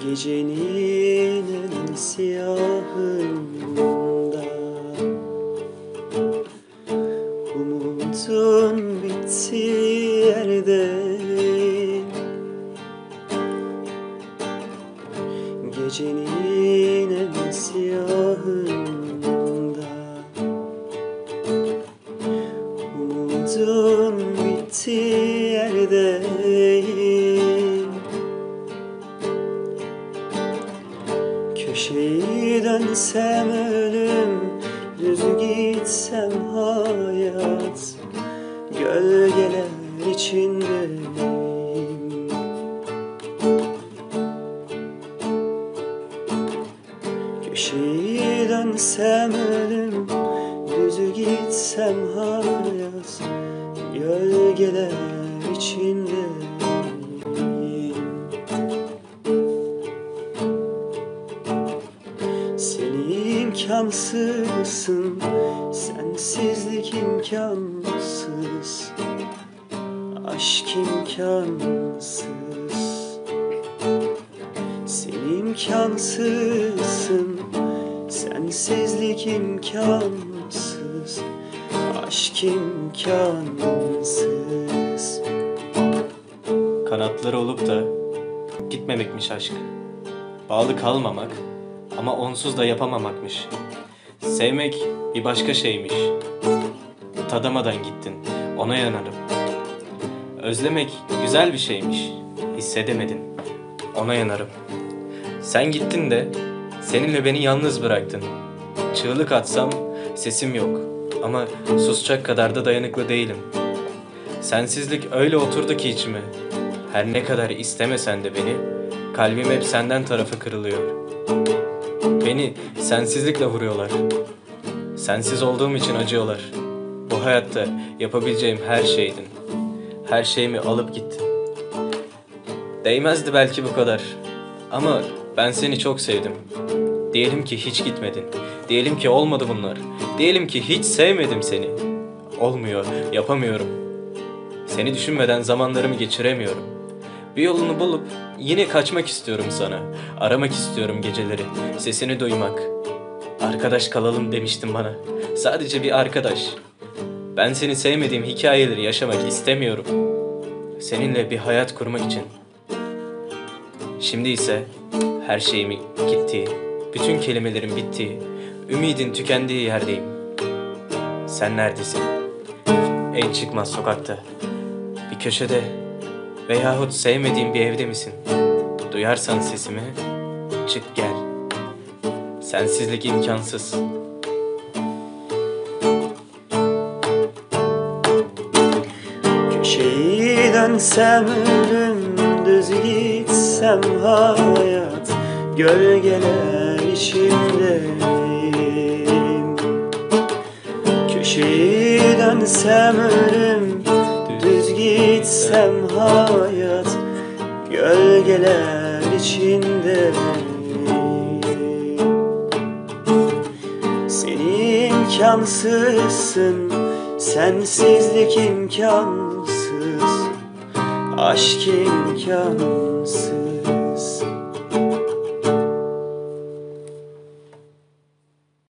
Gecenin en siyahında Umutun bittiği yerde Gecenin Dönsem ölüm Düz gitsem hayat. Gölgeler içindeyim Köşeyi dönsem ölüm Düz gitsem hayat. Gölgeler içindeyim Sen imkansızsın Sensizlik imkansız Aşk imkansız. Sen imkansızsın Sensizlik imkansız Aşk imkansız. Kanatları olup da gitmemekmiş aşk. Bağlı kalmamak ama onsuz da yapamamakmış. Sevmek bir başka şeymiş. Tadamadan gittin, ona yanarım. Özlemek güzel bir şeymiş. Hissedemedin, ona yanarım. Sen gittin de seninle beni yalnız bıraktın. Çığlık atsam sesim yok ama susacak kadar da dayanıklı değilim. Sensizlik öyle oturdu ki içime. Her ne kadar istemesen de beni, kalbim hep senden tarafı kırılıyor. Beni sensizlikle vuruyorlar. Sensiz olduğum için acıyorlar. Bu hayatta yapabileceğim her şeydin. Her şeyimi alıp gittin. Değmezdi belki bu kadar. Ama ben seni çok sevdim. Diyelim ki hiç gitmedin. Diyelim ki olmadı bunlar. Diyelim ki hiç sevmedim seni. Olmuyor, yapamıyorum. Seni düşünmeden zamanlarımı geçiremiyorum. Bir yolunu bulup yine kaçmak istiyorum sana. Aramak istiyorum geceleri, sesini duymak. Arkadaş kalalım demiştin bana. Sadece bir arkadaş. Ben seni sevmediğim hikayeleri yaşamak istemiyorum. Seninle bir hayat kurmak için. Şimdi ise her şeyimi gittiği, bütün kelimelerin bittiği, ümidin tükendiği yerdeyim. Sen neredesin? En çıkmaz sokakta, bir köşede veyahut sevmediğin bir evde misin? Duyarsan sesimi, çık gel. Sensizlik imkansız. Köşeyi dönsem ölüm Düz gitsem hayat Gölgeler içindeyim Köşeyi dönsem ölüm gitsem hayat Gölgeler içindeyim Sen imkansızsın Sensizlik imkansız Aşk imkansız